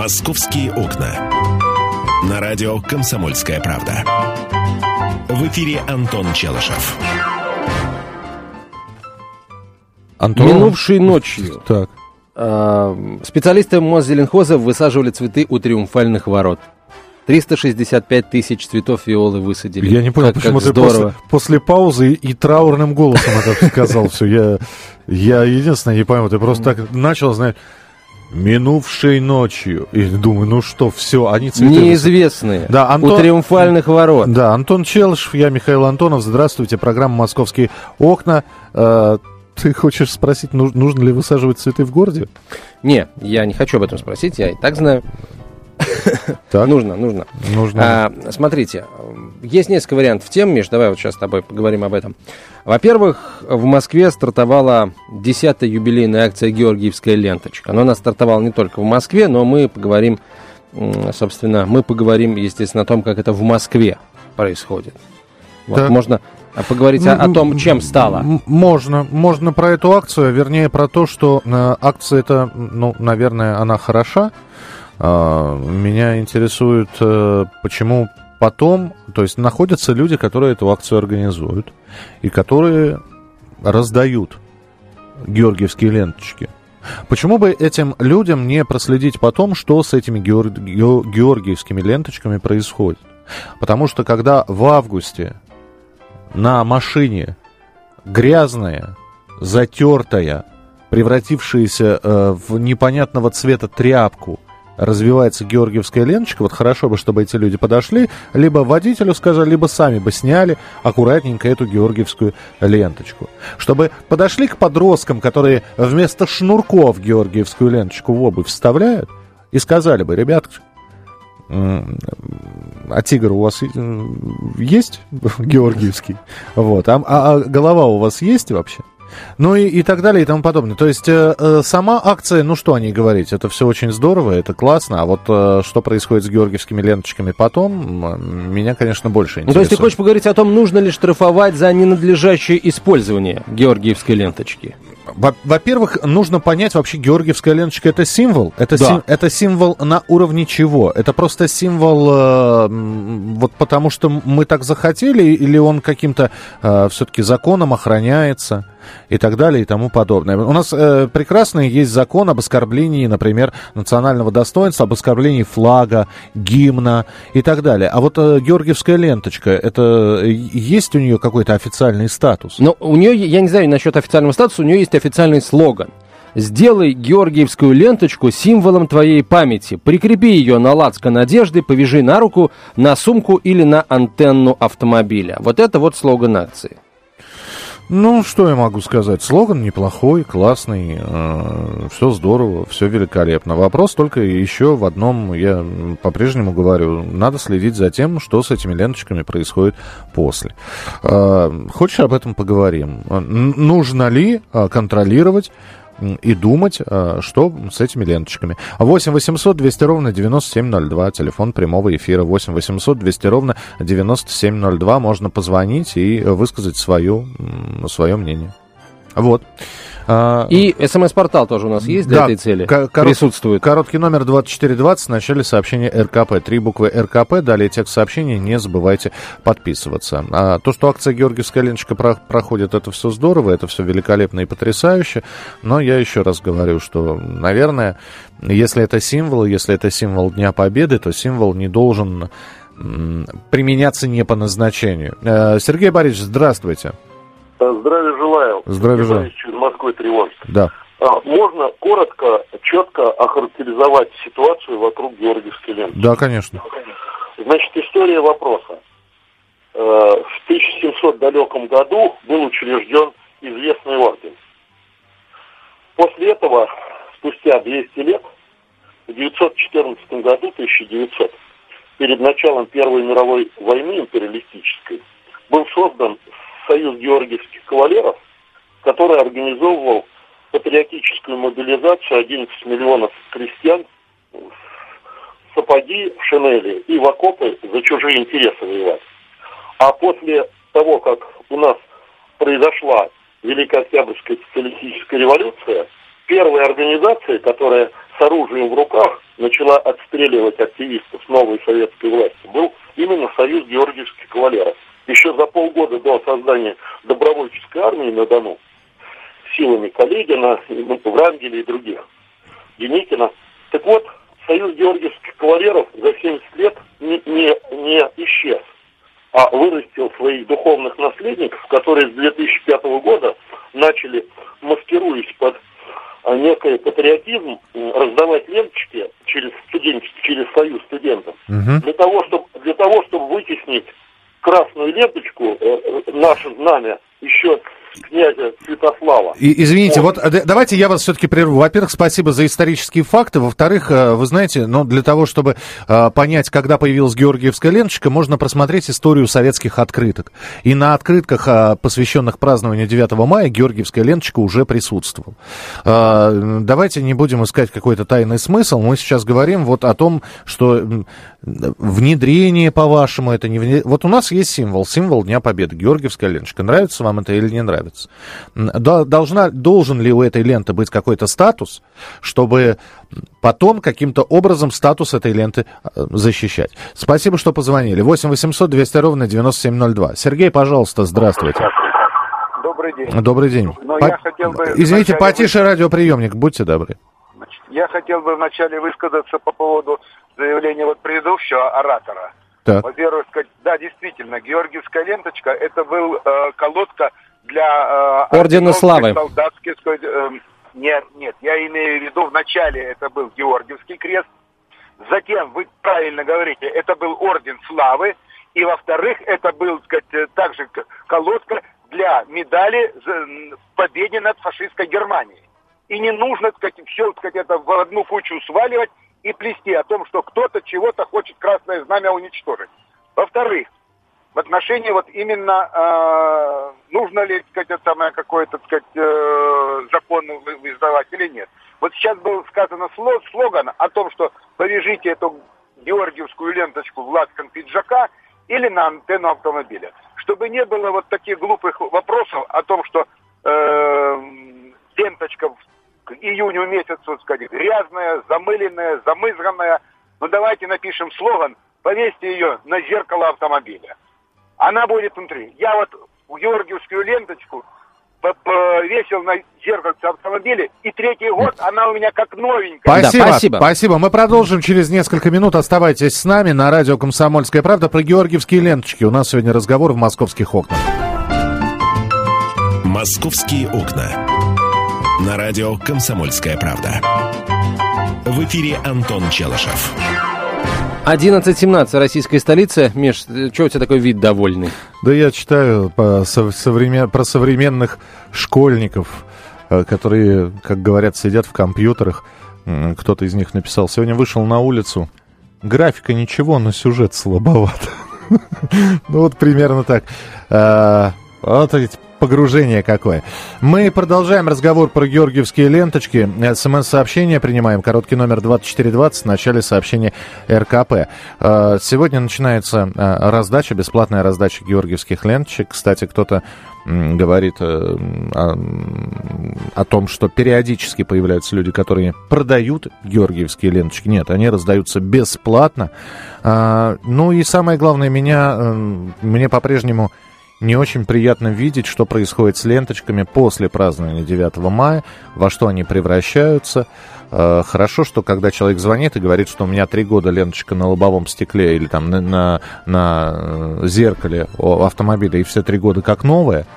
«Московские окна». На радио «Комсомольская правда». В эфире Антон Челышев. Антон? Минувшей ночью Так. э, специалисты Мосзеленхоза высаживали цветы у триумфальных ворот. 365 тысяч цветов виолы высадили. Я не понял, Как- почему как ты после, здорово. после паузы и траурным голосом это сказал все. Я, я единственное не пойму, ты просто так начал, знаешь, минувшей ночью. И думаю, ну что, все, они цветы... Неизвестные. Да, Антон- У триумфальных ворот. Да, Антон Челышев, я Михаил Антонов. Здравствуйте, программа «Московские окна». Э, ты хочешь спросить, ну- нужно ли высаживать цветы в городе? Не, я не хочу об этом спросить, я и так знаю. Так. Нужно, нужно. Нужно. А, смотрите, есть несколько вариантов тем, Миш, давай вот сейчас с тобой поговорим об этом. Во-первых, в Москве стартовала 10-я юбилейная акция «Георгиевская ленточка». Но она стартовала не только в Москве, но мы поговорим, собственно, мы поговорим, естественно, о том, как это в Москве происходит. Вот, Так. Можно а, поговорить о, о том, чем стало. Можно, можно про эту акцию, вернее про то, что э, акция это, ну, наверное, она хороша. А, меня интересует, э, почему потом, то есть находятся люди, которые эту акцию организуют и которые раздают георгиевские ленточки. Почему бы этим людям не проследить потом, что с этими геор- ге- георгиевскими ленточками происходит? Потому что когда в августе на машине грязная, затертая, превратившаяся э, в непонятного цвета тряпку, развивается георгиевская ленточка, вот хорошо бы, чтобы эти люди подошли, либо водителю сказали, либо сами бы сняли аккуратненько эту георгиевскую ленточку. Чтобы подошли к подросткам, которые вместо шнурков георгиевскую ленточку в обувь вставляют, и сказали бы, ребят, а тигр у вас есть георгиевский? Вот. А, а- а голова у вас есть вообще? Ну и, и так далее и тому подобное. То есть э, э, сама акция, ну что о ней говорить, это все очень здорово, это классно, а вот э, что происходит с георгиевскими ленточками потом, меня, конечно, больше Ну, интересует. то есть ты хочешь поговорить о том, нужно ли штрафовать за ненадлежащее использование георгиевской ленточки? Во- Во-первых, нужно понять, вообще георгиевская ленточка это символ. Это, Да. сим- это символ на уровне чего? Это просто символ э, вот потому, что мы так захотели, или он каким-то все-таки законом охраняется и так далее и тому подобное. У нас э, прекрасный есть закон об оскорблении, например, национального достоинства, об оскорблении флага, гимна и так далее. А вот э, георгиевская ленточка, это э, есть у нее какой-то официальный статус? Но у нее, я не знаю насчет официального статуса, у нее есть официальный слоган. Сделай георгиевскую ленточку символом твоей памяти. Прикрепи ее на лацкан одежды, повяжи на руку, на сумку или на антенну автомобиля. Вот это вот слоган акции. Ну, что я могу сказать? Слоган неплохой, классный, все здорово, все великолепно. Вопрос только еще в одном, я по-прежнему говорю, надо следить за тем, что с этими ленточками происходит после. Э, Хочешь об этом поговорим? Э, Нужно ли э, контролировать и думать, э, что с этими ленточками. 8 800 200 ровно 9702, телефон прямого эфира 8 800 200 ровно 9702. Можно позвонить и высказать свое, свое мнение. Вот. А, И смс-портал тоже у нас есть для Да, этой цели? ко- корот- Присутствует. Короткий номер 2420 в начале сообщения РКП. Три буквы РКП, далее текст сообщения, не забывайте подписываться. А то, что акция Георгиевская ленточка про- проходит, это все здорово, это все великолепно и потрясающе, но я еще раз говорю, что, наверное, если это символ, если это символ Дня Победы, то символ не должен применяться не по назначению. Э, Сергей Борисович, здравствуйте. Здравия желаю. Здравия желаю. Из Москвы Тревожит. Да. А, Можно коротко, четко охарактеризовать ситуацию вокруг Георгиевской ленты? Да, конечно. Значит, история вопроса. Э, В 1700 далеком году был учрежден известный орден. После этого, спустя 200 лет, в 914 году, 1900, перед началом Первой мировой войны империалистической, был создан Союз георгиевских кавалеров, который организовывал патриотическую мобилизацию 11 миллионов крестьян в сапоги, в шинели и в окопы за чужие интересы воевать. А после того, как у нас произошла Великая Октябрьская социалистическая революция, первой организацией, которая с оружием в руках начала отстреливать активистов новой советской власти, был именно Союз Георгиевских кавалеров. Еще за полгода до создания добровольческой армии на Дону силами Каледина, Врангеля и других, Деникина. Так вот, Союз Георгиевских кавалеров за 70 лет не, не, не исчез, а вырастил своих духовных наследников, которые с 2005 года начали, маскируясь под а, некий патриотизм, раздавать ленточки через студенчество, через союз студентов, угу. для того, чтобы для того, чтобы вытеснить красную ленточку, э, наше знамя, еще князя Святослава. И, извините, вот. вот давайте я вас все-таки прерву. Во-первых, спасибо за исторические факты. Во-вторых, э, вы знаете, ну, для того, чтобы э, понять, когда появилась Георгиевская ленточка, можно просмотреть историю советских открыток. И на открытках, э, посвященных празднованию 9 мая, Георгиевская ленточка уже присутствовала. Э, давайте не будем искать какой-то тайный смысл. Мы сейчас говорим вот о том, что внедрение, по-вашему, это не внедрение. Вот у нас есть символ, символ Дня Победы, Георгиевская ленточка. Нравится вам это или не нравится? Должна, должен ли у этой ленты быть какой-то статус, чтобы потом каким-то образом статус этой ленты э, защищать? Спасибо, что позвонили. 8 800 200 ровно 9702. Сергей, пожалуйста, здравствуйте. Добрый день. Добрый день. Но По... я хотел бы Извините, потише вы... радиоприемник, будьте добры. Я хотел бы вначале высказаться по поводу заявление вот предыдущего оратора. Так. Во-первых, да, действительно, Георгиевская ленточка это был э, колодка для э, Ордена Славы. Солдатских, э, нет, нет, я имею в виду, вначале это был Георгиевский крест, затем, вы правильно говорите, это был Орден Славы, и во-вторых, это был, сказать, э, также колодка для медали в победе над фашистской Германией. И не нужно, сказать, все, сказать, это в одну кучу сваливать и плести о том, что кто-то чего-то хочет красное знамя уничтожить. Во-вторых, в отношении вот именно э, нужно ли, так сказать, это самое какой-то, так сказать, э, закон издавать или нет. Вот сейчас был сказано слоган о том, что повяжите эту георгиевскую ленточку в лацкан пиджака или на антенну автомобиля. Чтобы не было вот таких глупых вопросов о том, что э, ленточка к июню месяцу, сказать, грязная, замыленная, замызганная. Ну давайте напишем слоган, повесьте ее на зеркало автомобиля. Она будет внутри. Я вот георгиевскую ленточку повесил на зеркало автомобиля, и третий год она у меня как новенькая. Спасибо, да, спасибо. Спасибо. Мы продолжим через несколько минут. Оставайтесь с нами на радио «Комсомольская правда» про георгиевские ленточки. У нас сегодня разговор в «Московских окнах». «Московские окна» на радио «Комсомольская правда». В эфире Антон Челышев. 11.17, российская столица. Миш, что у тебя такой вид довольный? Да я читаю по современ... про современных школьников, э, которые, как говорят, сидят в компьютерах. Кто-то из них написал, сегодня вышел на улицу, графика ничего, но сюжет слабоват. Ну вот примерно так. А, вот эти погружение какое. Мы продолжаем разговор про георгиевские ленточки. СМС-сообщение принимаем. Короткий номер 2420 в начале сообщения РКП. Э, сегодня начинается э, раздача, бесплатная раздача георгиевских ленточек. Кстати, кто-то говорит э, о, о том, что периодически появляются люди, которые продают георгиевские ленточки. Нет, они раздаются бесплатно. Ну и самое главное, меня, мне по-прежнему не очень приятно видеть, что происходит с ленточками после празднования 9 мая, во что они превращаются. Э, хорошо, что когда человек звонит и говорит, что у меня три года ленточка на лобовом стекле или там на, на, на э, зеркале автомобиля и все три года как новая –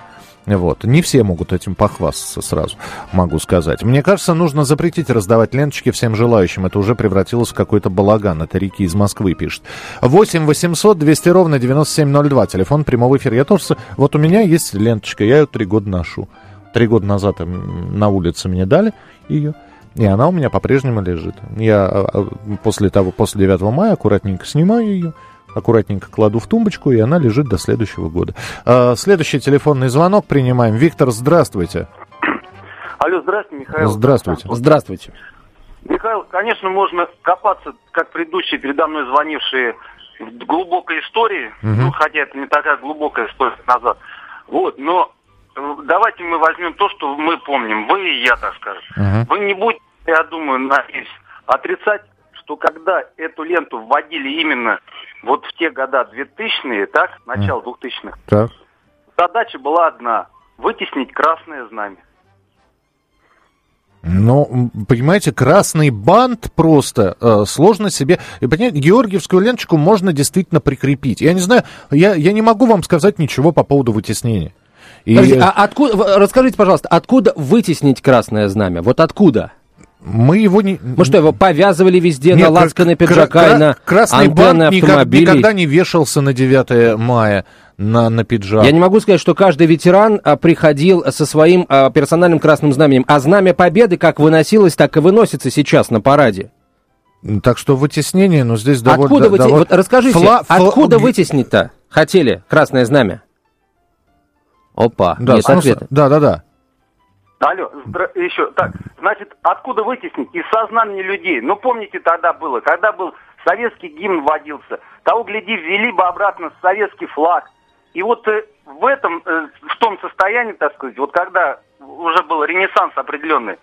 вот. Не все могут этим похвастаться сразу, могу сказать. Мне кажется, нужно запретить раздавать ленточки всем желающим. Это уже превратилось в какой-то балаган. Это Рики из Москвы пишет. 8 800 200 ровно 9702. Телефон прямого эфира. Я тоже... Вот у меня есть ленточка, я ее три года ношу. Три года назад на улице мне дали ее. И она у меня по-прежнему лежит. Я а, а, после того, после 9 мая аккуратненько снимаю ее, аккуратненько кладу в тумбочку, и она лежит до следующего года. А, следующий телефонный звонок принимаем. Виктор, здравствуйте. Алло, здравствуйте, Михаил. Здравствуйте. Здравствуйте. Михаил, конечно, можно копаться, как предыдущие передо мной звонившие, в глубокой истории, угу. ну, хотя это не такая глубокая история назад. Вот, но давайте мы возьмем то, что мы помним, вы и я, так скажем. Мгм. Вы не будете, я думаю, надеюсь, отрицать, что когда эту ленту вводили именно вот в те года 2000-е, так, начало 2000-х, Так. задача была одна – вытеснить красное знамя. Ну, понимаете, красный бант просто э, сложно себе... И, понимаете, георгиевскую ленточку можно действительно прикрепить. Я не знаю, я, я не могу вам сказать ничего по поводу вытеснения. И, Подождите, а откуда, расскажите, пожалуйста, откуда вытеснить красное знамя? Вот откуда? Мы его не... Мы что, его повязывали везде Нет, на лацканы пиджака кра- и на Красный антенны бант никак- автомобилей? никогда не вешался на 9 мая на, на пиджак. Я не могу сказать, что каждый ветеран а, приходил со своим а, персональным красным знаменем, а знамя победы как выносилось, так и выносится сейчас на параде. Так что вытеснение, ну, здесь довольно... откуда да- довольно- вот расскажите, Фла- фла- откуда г- вытеснить-то хотели красное знамя? Опа, Да, нет смысл- ответа. да, да, да. Алло, здра- еще, так, значит, откуда вытеснить? Из сознания людей. Ну, помните, тогда было, когда был советский гимн вводился, того, гляди, ввели бы обратно советский флаг. И вот э, в этом, э, в том состоянии, так сказать, вот когда уже был ренессанс определенный,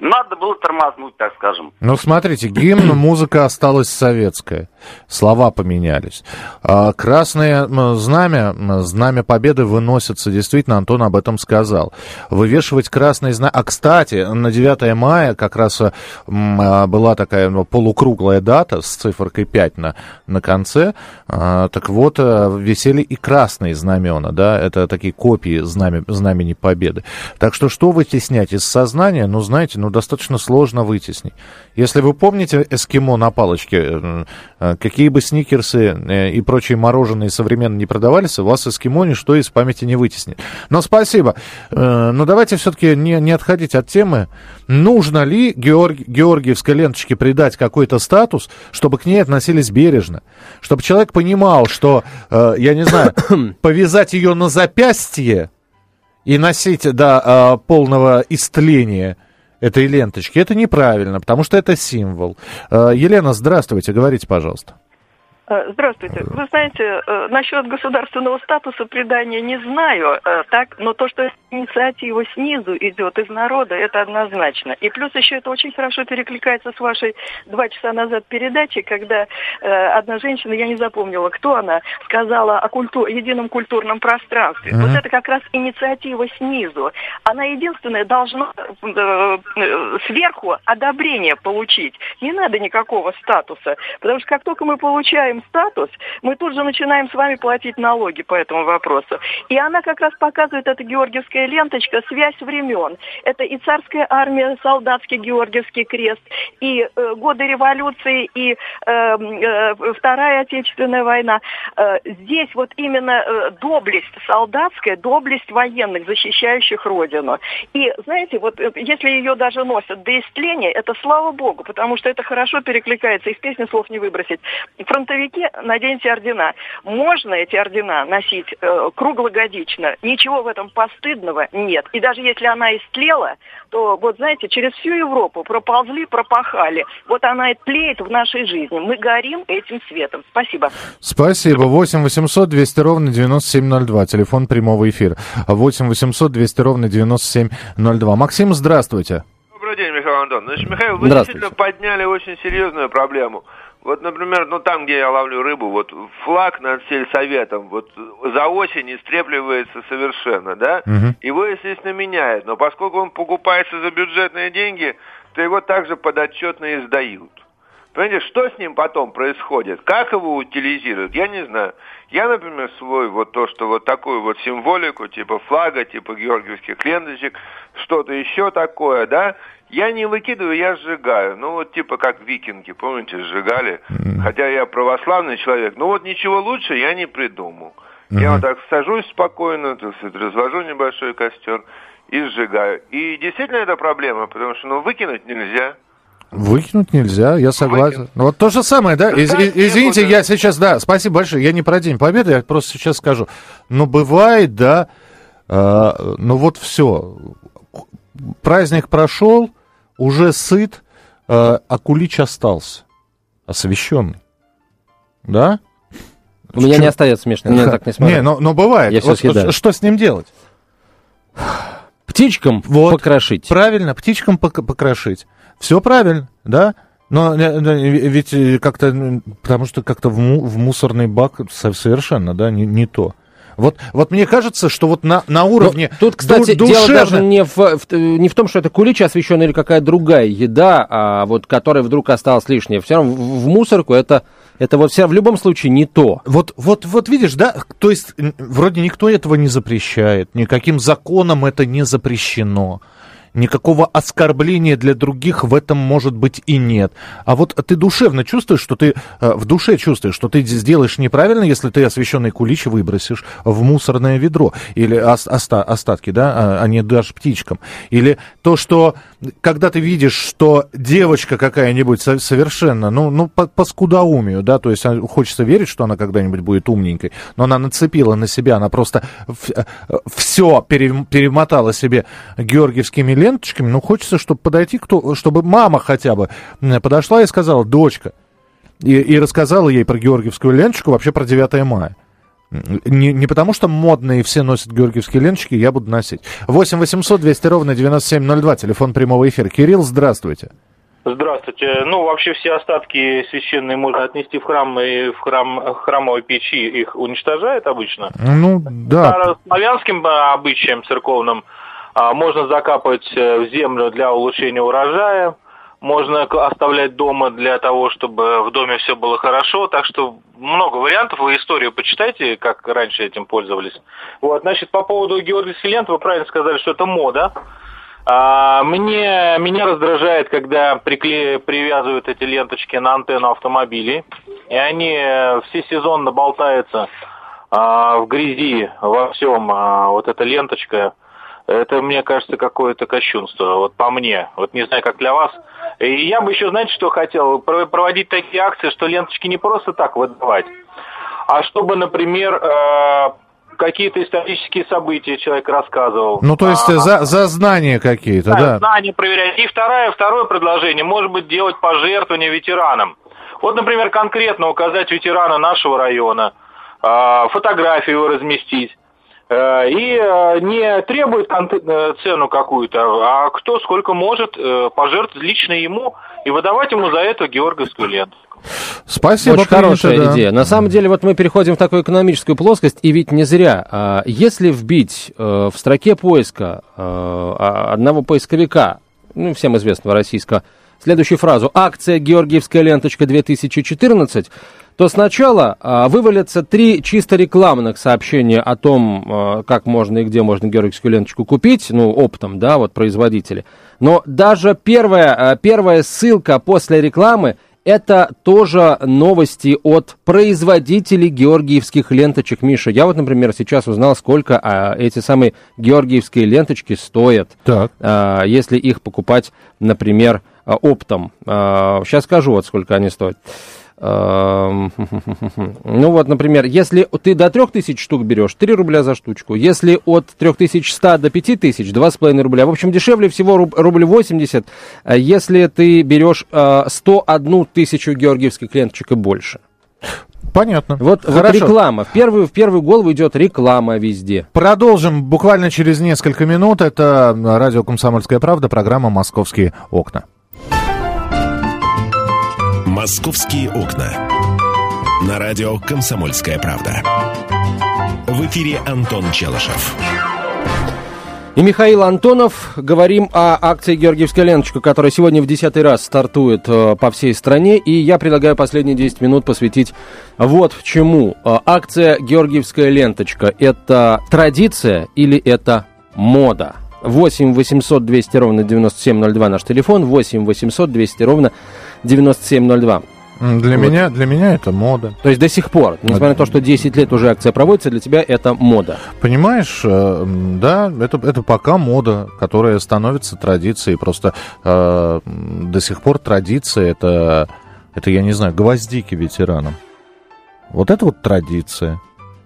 надо было тормознуть, так скажем. Ну, смотрите, гимн, музыка осталась советская. Слова поменялись. А, Красное знамя, знамя победы выносится, действительно, Антон об этом сказал. Вывешивать красное знамя... А, кстати, на 9 мая как раз а, была такая ну, полукруглая дата с циферкой 5 на, на конце. А, Так вот, а, висели и красные знамена, да, это такие копии знамя, знамени победы. Так что что вытеснять из сознания? Ну, знаете, ну, достаточно сложно вытеснить. Если вы помните эскимо на палочке, э, э, какие бы сникерсы э, и прочие мороженые современно не продавались, у вас эскимо ничто из памяти не вытеснит. Но спасибо. Но давайте все-таки не, не отходить от темы. Нужно ли Георги- георгиевской ленточке придать какой-то статус, чтобы к ней относились бережно? Чтобы человек понимал, что, я не знаю, повязать ее на запястье и носить до а, полного истления этой ленточки, это неправильно, потому что это символ. Э, Елена, здравствуйте, говорите, пожалуйста. Э, Здравствуйте. Вы знаете, э, насчет государственного статуса придания не знаю, э, так, но то, что инициатива снизу идет из народа, это однозначно. И плюс еще это очень хорошо перекликается с вашей два часа назад передачей, когда э, одна женщина, я не запомнила, кто она, сказала о культу- едином культурном пространстве. Мгм. Вот это как раз инициатива снизу. Она единственная должна э, э, сверху одобрение получить. Не надо никакого статуса, потому что как только мы получаем статус, мы тут же начинаем с вами платить налоги по этому вопросу. И она как раз показывает, эта георгиевская ленточка, связь времен. Это и царская армия, солдатский георгиевский крест, и э, годы революции, и э, э, Вторая Отечественная война. Э, здесь вот именно э, доблесть солдатская, доблесть военных, защищающих Родину. И, знаете, вот э, если ее даже носят до истления, это слава Богу, потому что это хорошо перекликается, из песни слов не выбросить. Фронтовики, наденьте ордена. Можно эти ордена носить э, круглогодично, ничего в этом постыдного нет. И даже если она истлела, то, вот знаете, через всю Европу проползли, пропахали. Вот она и тлеет в нашей жизни. Мы горим этим светом. Спасибо. Спасибо. 8 800 200 ровно 9702. Телефон прямого эфира. 8 800 200 ровно 9702. Максим, здравствуйте. Добрый день, Михаил Антонович. Значит, Михаил, вы действительно подняли очень серьезную проблему. Вот, например, ну там, где я ловлю рыбу, вот флаг над сельсоветом вот за осень истрепливается совершенно, да? Мгм. Его, естественно, меняют. Но поскольку он покупается за бюджетные деньги, то его также подотчетно издают. Понимаете, что с ним потом происходит? Как его утилизируют? Я не знаю. Я, например, свой вот то, что вот такую вот символику, типа флага, типа георгиевских ленточек, что-то еще такое, да, я не выкидываю, я сжигаю. Ну, вот типа как викинги, помните, сжигали. Хотя я православный человек. Но вот ничего лучше я не придумал. Я вот так сажусь спокойно, так сказать, развожу небольшой костер и сжигаю. И действительно это проблема, потому что, ну, выкинуть нельзя. Выкинуть нельзя, я согласен. Выкинуть. Ну, Вот то же самое, да? Из- Да, и- извините, я сейчас, да, спасибо большое. Я не про День Победы, я просто сейчас скажу. Но бывает, да, э, ну вот все. Праздник прошел, уже сыт, э, а кулич остался. Освященный. Да? У меня Чё? не остается смешно, меня так не смотрят. Не, но, но бывает. Я Вот съедаю. что с ним делать? Птичкам Вот. покрошить. Правильно, птичкам пок- покрошить. Все правильно, да? Но э, э, ведь как-то, потому что как-то в, му- в мусорный бак со- совершенно, да, не, не то. Вот, вот мне кажется, что вот на, на уровне Ну, тут, кстати, ду- дело даже не в, в- не в том, что это кулич освещенный или какая-то другая еда, а вот которая вдруг осталась лишняя. Все равно в, в мусорку это, это вот все в любом случае не то. Вот, вот, вот видишь, да, то есть вроде никто этого не запрещает, никаким законом это не запрещено. Никакого оскорбления для других в этом может быть и нет. А вот ты душевно чувствуешь, что ты э, в душе чувствуешь, что ты сделаешь неправильно, если ты освещенный кулич выбросишь в мусорное ведро или ос- оста- остатки, да, а, а не дашь птичкам. Или то, что когда ты видишь, что девочка какая-нибудь со- совершенно, ну, ну по, по скудоумию, да, то есть а, хочется верить, что она когда-нибудь будет умненькой, но она нацепила на себя, она просто все перемотала себе георгиевскими ленточками, ну, хочется, чтобы подойти, кто, чтобы мама хотя бы подошла и сказала, дочка, и, и рассказала ей про георгиевскую ленточку, вообще про 9 мая. Не, не потому что модные все носят георгиевские ленточки, я буду носить. 8 800 200 ровно 9702, телефон прямого эфира. Кирилл, здравствуйте. Здравствуйте. Ну, вообще все остатки священные можно отнести в храм, и в храм храмовой печи их уничтожают обычно. Ну, да. Славянским а, обычаям церковным можно закапывать э, в землю для улучшения урожая, можно оставлять дома для того, чтобы в доме все было хорошо. Так что много вариантов. Вы историю почитайте, как раньше этим пользовались. Вот, значит, по поводу георгиевской ленты, вы правильно сказали, что это мода. А, мне, меня раздражает, когда прикле- привязывают эти ленточки на антенну автомобилей, и они э, всесезонно болтаются а, в грязи, во всем. а, вот эта ленточка, это, мне кажется, какое-то кощунство, вот по мне. Вот не знаю, как для вас. И я бы еще, знаете, что хотел? Про- Проводить такие акции, что ленточки не просто так выдавать, а чтобы, например, э, какие-то исторические события человек рассказывал. Ну, то есть А, за, за знания какие-то, да, да. знания проверять. И второе, второе предложение, может быть, делать пожертвования ветеранам. Вот, например, конкретно указать ветерана нашего района, а, фотографию его разместить. Э, И э, не требует э, цену какую-то, а кто сколько может пожертвовать лично ему и выдавать ему за это георгиевскую ленту. Спасибо, Очень хорошая да. идея. На самом деле, вот мы переходим в такую экономическую плоскость, и ведь не зря. А, Если вбить в строке поиска а- одного поисковика, ну, всем известного российского, следующую фразу «Акция Георгиевская ленточка 2014», то сначала а, вывалятся три чисто рекламных сообщения о том, а, как можно и где можно георгиевскую ленточку купить, ну, оптом, да, вот производители. Но даже первая, а, первая ссылка после рекламы это тоже новости от производителей георгиевских ленточек. Миша, я вот, например, сейчас узнал, сколько а, эти самые георгиевские ленточки стоят, Так. а, если их покупать, например, оптом. А, сейчас скажу, вот сколько они стоят. Эм, Ну вот, например, если ты до 3000 штук берешь, 3 рубля за штучку. Если от 3100 до 5000, 2,5 рубля. В общем, дешевле всего руб- рубль 80, э, если ты берешь э, 101 тысячу георгиевских ленточек и больше. Понятно. Вот, вот реклама. В первую, в первую голову идет реклама везде. Продолжим буквально через несколько минут. Это радио «Комсомольская правда», программа «Московские окна». «Московские окна». На радио «Комсомольская правда». В эфире Антон Челышев. И Михаил Антонов. Говорим о акции «Георгиевская ленточка», которая сегодня в десятый раз стартует э, по всей стране. И я предлагаю последние 10 минут посвятить вот чему. Э, акция «Георгиевская ленточка» — это традиция или это мода? 8 800 200 ровно 9702 наш телефон, 8 800 200 ровно 9702. М, Для, Вот. меня, для меня это мода. То есть до сих пор, несмотря на то, что 10 лет уже акция проводится, для тебя это мода. Понимаешь, э, да, это, это пока мода, которая становится традицией. Просто э, до сих пор традиция это, это, я не знаю, гвоздики ветеранам. Вот это вот традиция.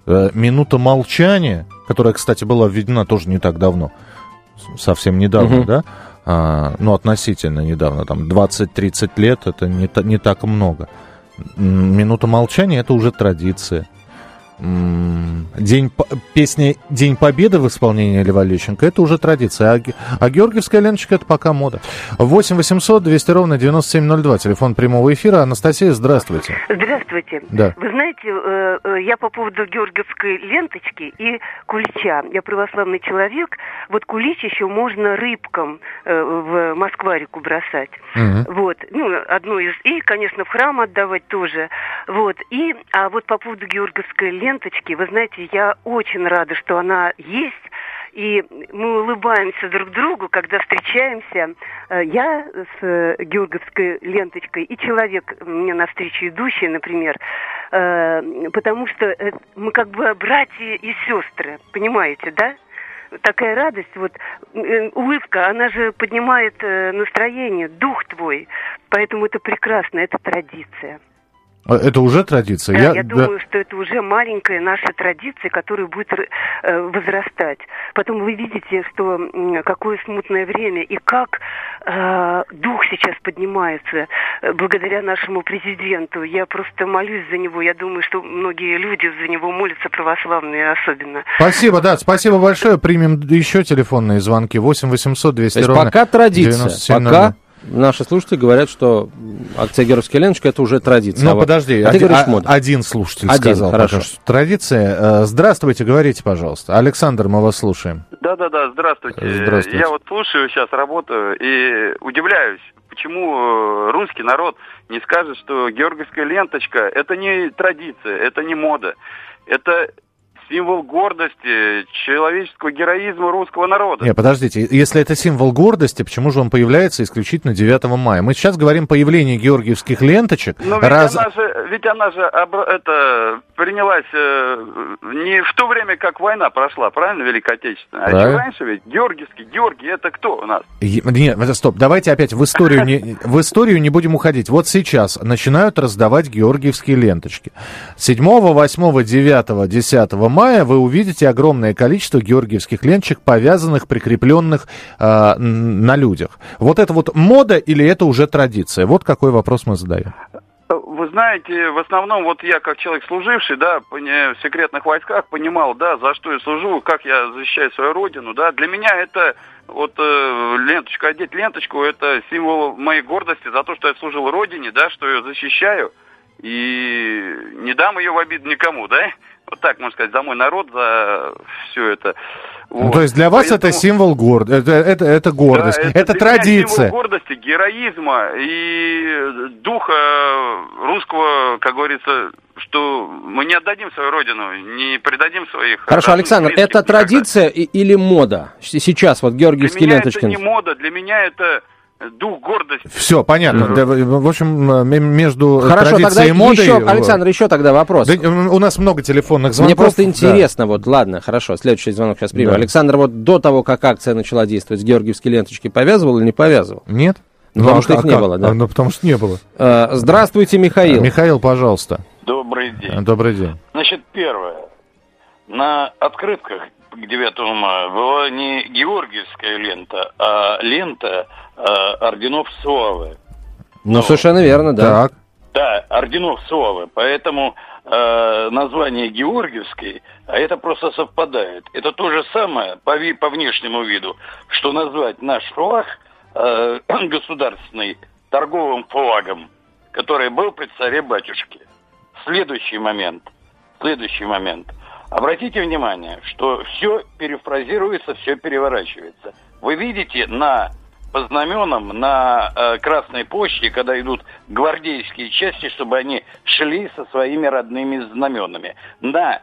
Э, минута молчания, которая, кстати, была введена тоже не так давно, совсем недавно, Мгм. да? А, ну, относительно недавно, там 20-30 лет, это не, не так много. Минута молчания это уже традиция. День, песня «День Победы» в исполнении Льва Лещенко, это уже традиция. А, а георгиевская ленточка это пока мода. 8 800 200 ровно 9702, телефон прямого эфира. Анастасия, здравствуйте. Здравствуйте. Да. Вы знаете, э, э, я по поводу георгиевской ленточки и кулича. Я православный человек. Вот кулич еще можно рыбкам э, в Москварику бросать. Мгм. Вот. Ну, одну из... И, конечно, в храм отдавать тоже. Вот. И, а вот по поводу георгиевской ленточки, вы знаете, я очень рада, что она есть. И мы улыбаемся друг другу, когда встречаемся. Э, Я с э, георгиевской ленточкой и человек мне навстречу идущий, например, э, потому что мы как бы братья и сестры, понимаете, да? Такая радость, вот улыбка, она же поднимает настроение, дух твой. Поэтому это прекрасно, это традиция. А Это уже традиция. Да, я, да. думаю, что это уже маленькая наша традиция, которая будет э, возрастать. Потом вы видите, что какое смутное время и как э, дух сейчас поднимается э, благодаря нашему президенту. Я просто молюсь за него. Я думаю, что многие люди за него молятся, православные особенно. Спасибо, да, спасибо большое. Примем еще телефонные звонки. 8 800 200 То есть ровно пока традиция. 9702. Пока наши слушатели говорят, что акция «Георгиевская ленточка» это уже традиция. Ну, А подожди, а ты один, говоришь а- мода. один слушатель Один, сказал хорошо. пока что традиция. Э, Здравствуйте, говорите, пожалуйста. Александр, мы вас слушаем. Да-да-да, здравствуйте. Здравствуйте. Я вот слушаю сейчас, работаю и удивляюсь, почему э, русский народ не скажет, что георгиевская ленточка – это не традиция, это не мода. Это символ гордости, человеческого героизма русского народа. Не, подождите, если это символ гордости, почему же он появляется исключительно 9 мая? Мы сейчас говорим о появлении георгиевских ленточек. Но ведь раз- она же, ведь она же обра- это принялась э, не в то время, как война прошла, правильно, Великая Отечественная, а раньше ведь Георгиевский, Георгий, это кто у нас? Е- Нет, стоп, давайте опять в историю, не, в историю не будем уходить. Вот сейчас начинают раздавать георгиевские ленточки. 7, 8, 9, 10 мая вы увидите огромное количество георгиевских ленточек, повязанных, прикрепленных э, на людях. Вот это вот мода или это уже традиция? Вот какой вопрос мы задаем. Вы знаете, в основном вот я как человек служивший, да, в секретных войсках понимал, да, за что я служу, как я защищаю свою родину, да. Для меня это вот э, ленточка, одеть ленточку, это символ моей гордости за то, что я служил родине, да, что я защищаю и не дам ее в обиду никому, да. Вот так можно сказать, за мой народ, за все это. Ну, Вот. то есть для вас это Поэтому- символ гордости, это, это, это гордость, да, это, для меня традиция. символ гордости, героизма и духа русского, как говорится, что мы не отдадим свою родину, не предадим своих. Хорошо, Александр, это традиция или мода? Сейчас вот Для георгиевские меня это не мода, для меня это дух гордости. Все, понятно. Да, в общем, между Хорошо, тогда традицией и модой... еще, Александр, еще тогда вопрос. Да, у нас много телефонных звонков. Мне просто Да. интересно, вот, ладно, хорошо, следующий звонок сейчас примем. Да. Александр, вот до того, как акция начала действовать, георгиевские ленточки повязывал или не повязывал? Нет? Ну, потому а что их как? не было, да. А, Ну, потому что не было. Э, Здравствуйте, Михаил. Михаил, пожалуйста. Добрый день. Добрый день. Значит, первое. На открытках к 9 мая была не георгиевская лента, а лента орденов Славы. Ну, совершенно верно, да. Так. Да, орденов Славы. Поэтому э, название Георгиевский, а это просто совпадает. Это то же самое по, ви- по внешнему виду, что назвать наш флаг э, государственный торговым флагом, который был при царе-батюшке. Следующий момент. Следующий момент. Обратите внимание, что все перефразируется, все переворачивается. Вы видите на по знаменам на э, Красной площади, когда идут гвардейские части, чтобы они шли со своими родными знаменами. На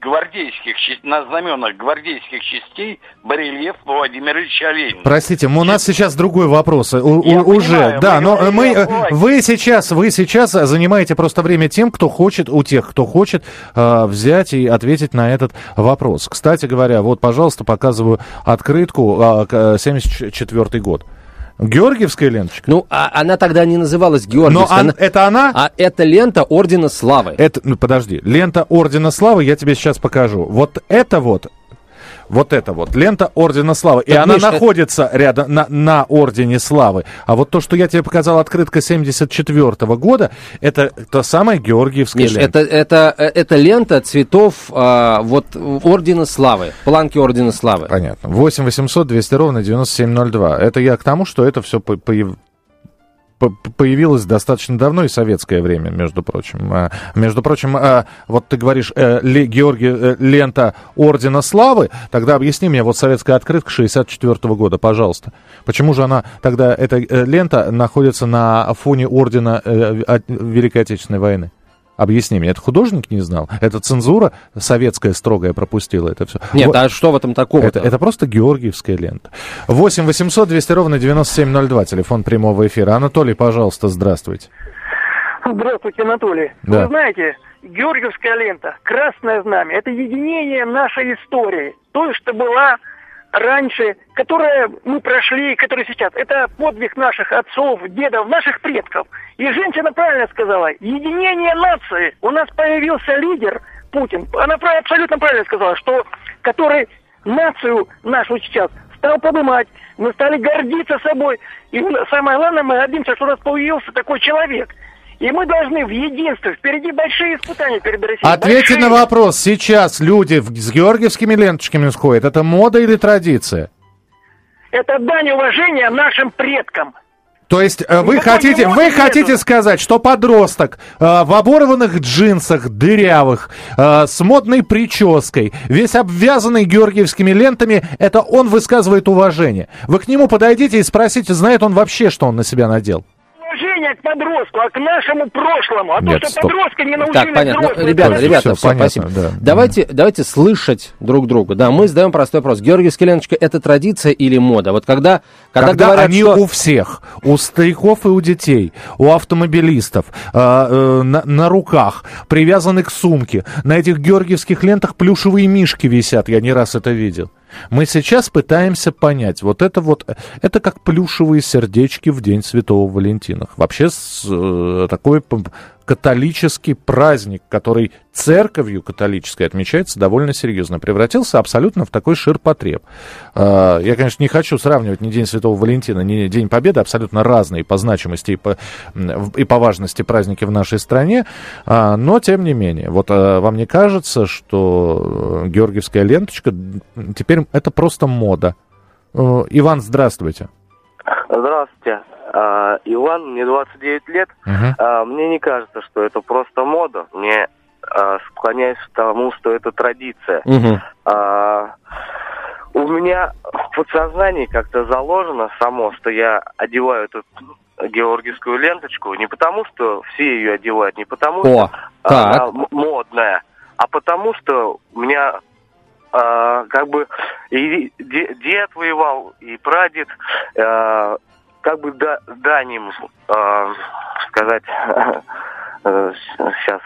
гвардейских, на знаменах гвардейских частей барельеф Владимира Ильича Ленина. Простите, у нас сейчас другой вопрос. У- у- уже, понимаю, да, но говорим мы, э, вы сейчас, вы сейчас занимаете просто время тем, кто хочет, у тех, кто хочет э, взять и ответить на этот вопрос. Кстати говоря, вот, пожалуйста, показываю открытку, а, к- 74 год. Георгиевская ленточка? Ну, а она тогда не называлась Но Георгиевской. ан- она- это она? А это лента Ордена Славы. Это, ну, подожди, лента Ордена Славы я тебе сейчас покажу. Вот это вот, Вот это вот, лента Ордена Славы. И Так, она Миш, это- находится рядом на, на Ордене Славы. А вот то, что я тебе показал, открытка 74 года, это та самая Георгиевская Миш, лента. это, это, э, это лента цветов а, вот Ордена Славы, планки Ордена Славы. Понятно. 8 800 200 ровно 9702. Это я к тому, что это все появилось достаточно давно и советское время, между прочим. А, Между прочим, а, вот ты говоришь, э, Георгий, э, лента Ордена Славы, тогда объясни мне, вот советская открытка 64 года, пожалуйста. Почему же она тогда, эта э, лента находится на фоне Ордена Великой Отечественной войны? Объясни мне, это художник не знал? Это цензура советская строгая пропустила это все? Нет, а что в этом такого? Это, это просто георгиевская лента. 8 800 200 ровно 9702, телефон прямого эфира. Анатолий, пожалуйста, здравствуйте. Здравствуйте, Анатолий. Да. Вы знаете, Георгиевская лента, Красное Знамя, это единение нашей истории. Той, что была раньше, которая мы прошли, которая сейчас. Это подвиг наших отцов, дедов, наших предков. И женщина правильно сказала, единение нации. У нас появился лидер Путин. Она абсолютно правильно сказала, что который нацию нашу сейчас стал поднимать. Мы стали гордиться собой. И самое главное, мы гордимся, что у нас появился такой человек. И мы должны в единстве. Впереди большие испытания перед Россией. Ответьте Большие. на вопрос. Сейчас люди с георгиевскими ленточками сходят. Это мода или традиция? Это дань уважения нашим предкам. То есть э, вы Ну, хотите, вы моде хотите нету? сказать, что подросток э, в оборванных джинсах, дырявых, э, с модной прической, весь обвязанный георгиевскими лентами, это он высказывает уважение. Вы к нему подойдите и спросите, знает он вообще, что он на себя надел. Уважение к подростку, а к нашему прошлому. А Нет, то, что стоп. подростки не научили Так, понятно. Ну, взрослых. ребята, Это ребята, всё все, понятно, спасибо. да. Давайте, давайте слышать друг друга. Да, мы задаем простой вопрос. Георгиевская ленточка – это традиция или мода? Вот когда, когда, Когда, говорят, они что... у всех, у стариков и у детей, у автомобилистов, э, э, на, на руках, привязаны к сумке, на этих георгиевских лентах плюшевые мишки висят, я не раз это видел. Мы сейчас пытаемся понять, вот это вот, это как плюшевые сердечки в День Святого Валентина. Вообще с, э, такой п- католический праздник, который церковью католической отмечается довольно серьезно, превратился абсолютно в такой ширпотреб. Э, Я, конечно, не хочу сравнивать ни День Святого Валентина, ни День Победы, абсолютно разные по значимости и по, и по важности праздники в нашей стране, А, но тем не менее. Вот э, вам не кажется, что э, георгиевская ленточка теперь это просто мода? Э, Иван, здравствуйте. Здравствуйте. А, Иван, мне 29 лет. А, Мне не кажется, что это просто мода. Мне а, склоняюсь к тому, что это традиция. А, У меня в подсознании как-то заложено само, что я одеваю эту георгиевскую ленточку не потому, что все ее одевают, не потому, О, что она так. модная, а потому, что у меня а, как бы и де- дед воевал, и прадед, как бы да, дань им, а, сказать, сейчас...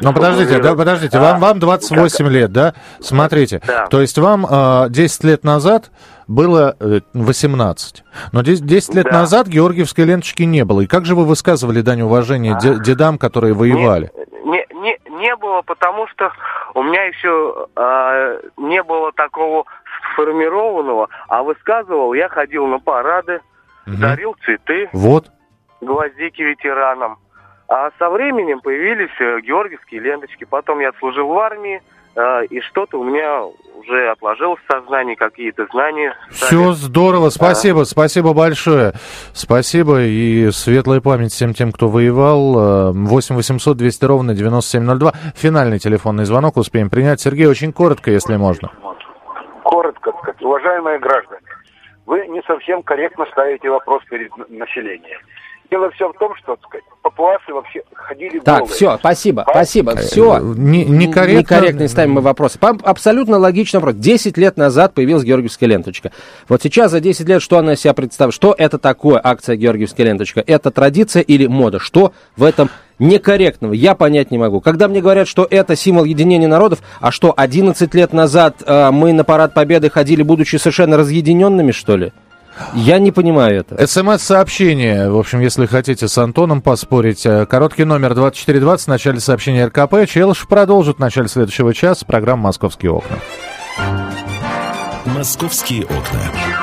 Ну, подождите, да, подождите, вам, вам 28 лет, да? Смотрите, Да. то есть вам э, 10 лет назад было э, 18, но 10, 10 лет Да. назад георгиевской ленточки не было. И как же вы высказывали дань уважения де- дедам, которые воевали? Не, не, не было, потому что у меня еще а, не было такого сформированного, а высказывал, я ходил на парады, Мгм. дарил цветы, Вот. гвоздики ветеранам. А со временем появились э, георгиевские ленточки. Потом я служил в армии, э, и что-то у меня уже отложилось в сознании, какие-то знания. стали. Все здорово, спасибо, спасибо большое. Спасибо и светлая память всем тем, кто воевал. Э, 8 800 200 ровно 9702. Финальный телефонный звонок успеем принять. Сергей, очень коротко, если можно. Коротко сказать, уважаемые граждане, вы не совсем корректно ставите вопрос перед населением. Дело все в том, что, так сказать, папуасы вообще ходили Так, голые. все, спасибо, А? спасибо, все. Э, не- некорректно- Некорректно ставим мы вопросы. Абсолютно логичный вопрос. 10 лет назад появилась георгиевская ленточка. Вот сейчас за 10 лет что она из себя представляет? Что это такое акция георгиевская ленточка? Это традиция или мода? Что в этом некорректного? Я понять не могу. Когда мне говорят, что это символ единения народов, а что, 11 лет назад э, мы на парад победы ходили, будучи совершенно разъединенными, что ли? Я не понимаю это. СМС-сообщение, в общем, если хотите с Антоном поспорить, э, короткий номер 2420 в начале сообщения РКП. Челыш продолжит в начале следующего часа программа «Московские окна». «Московские окна».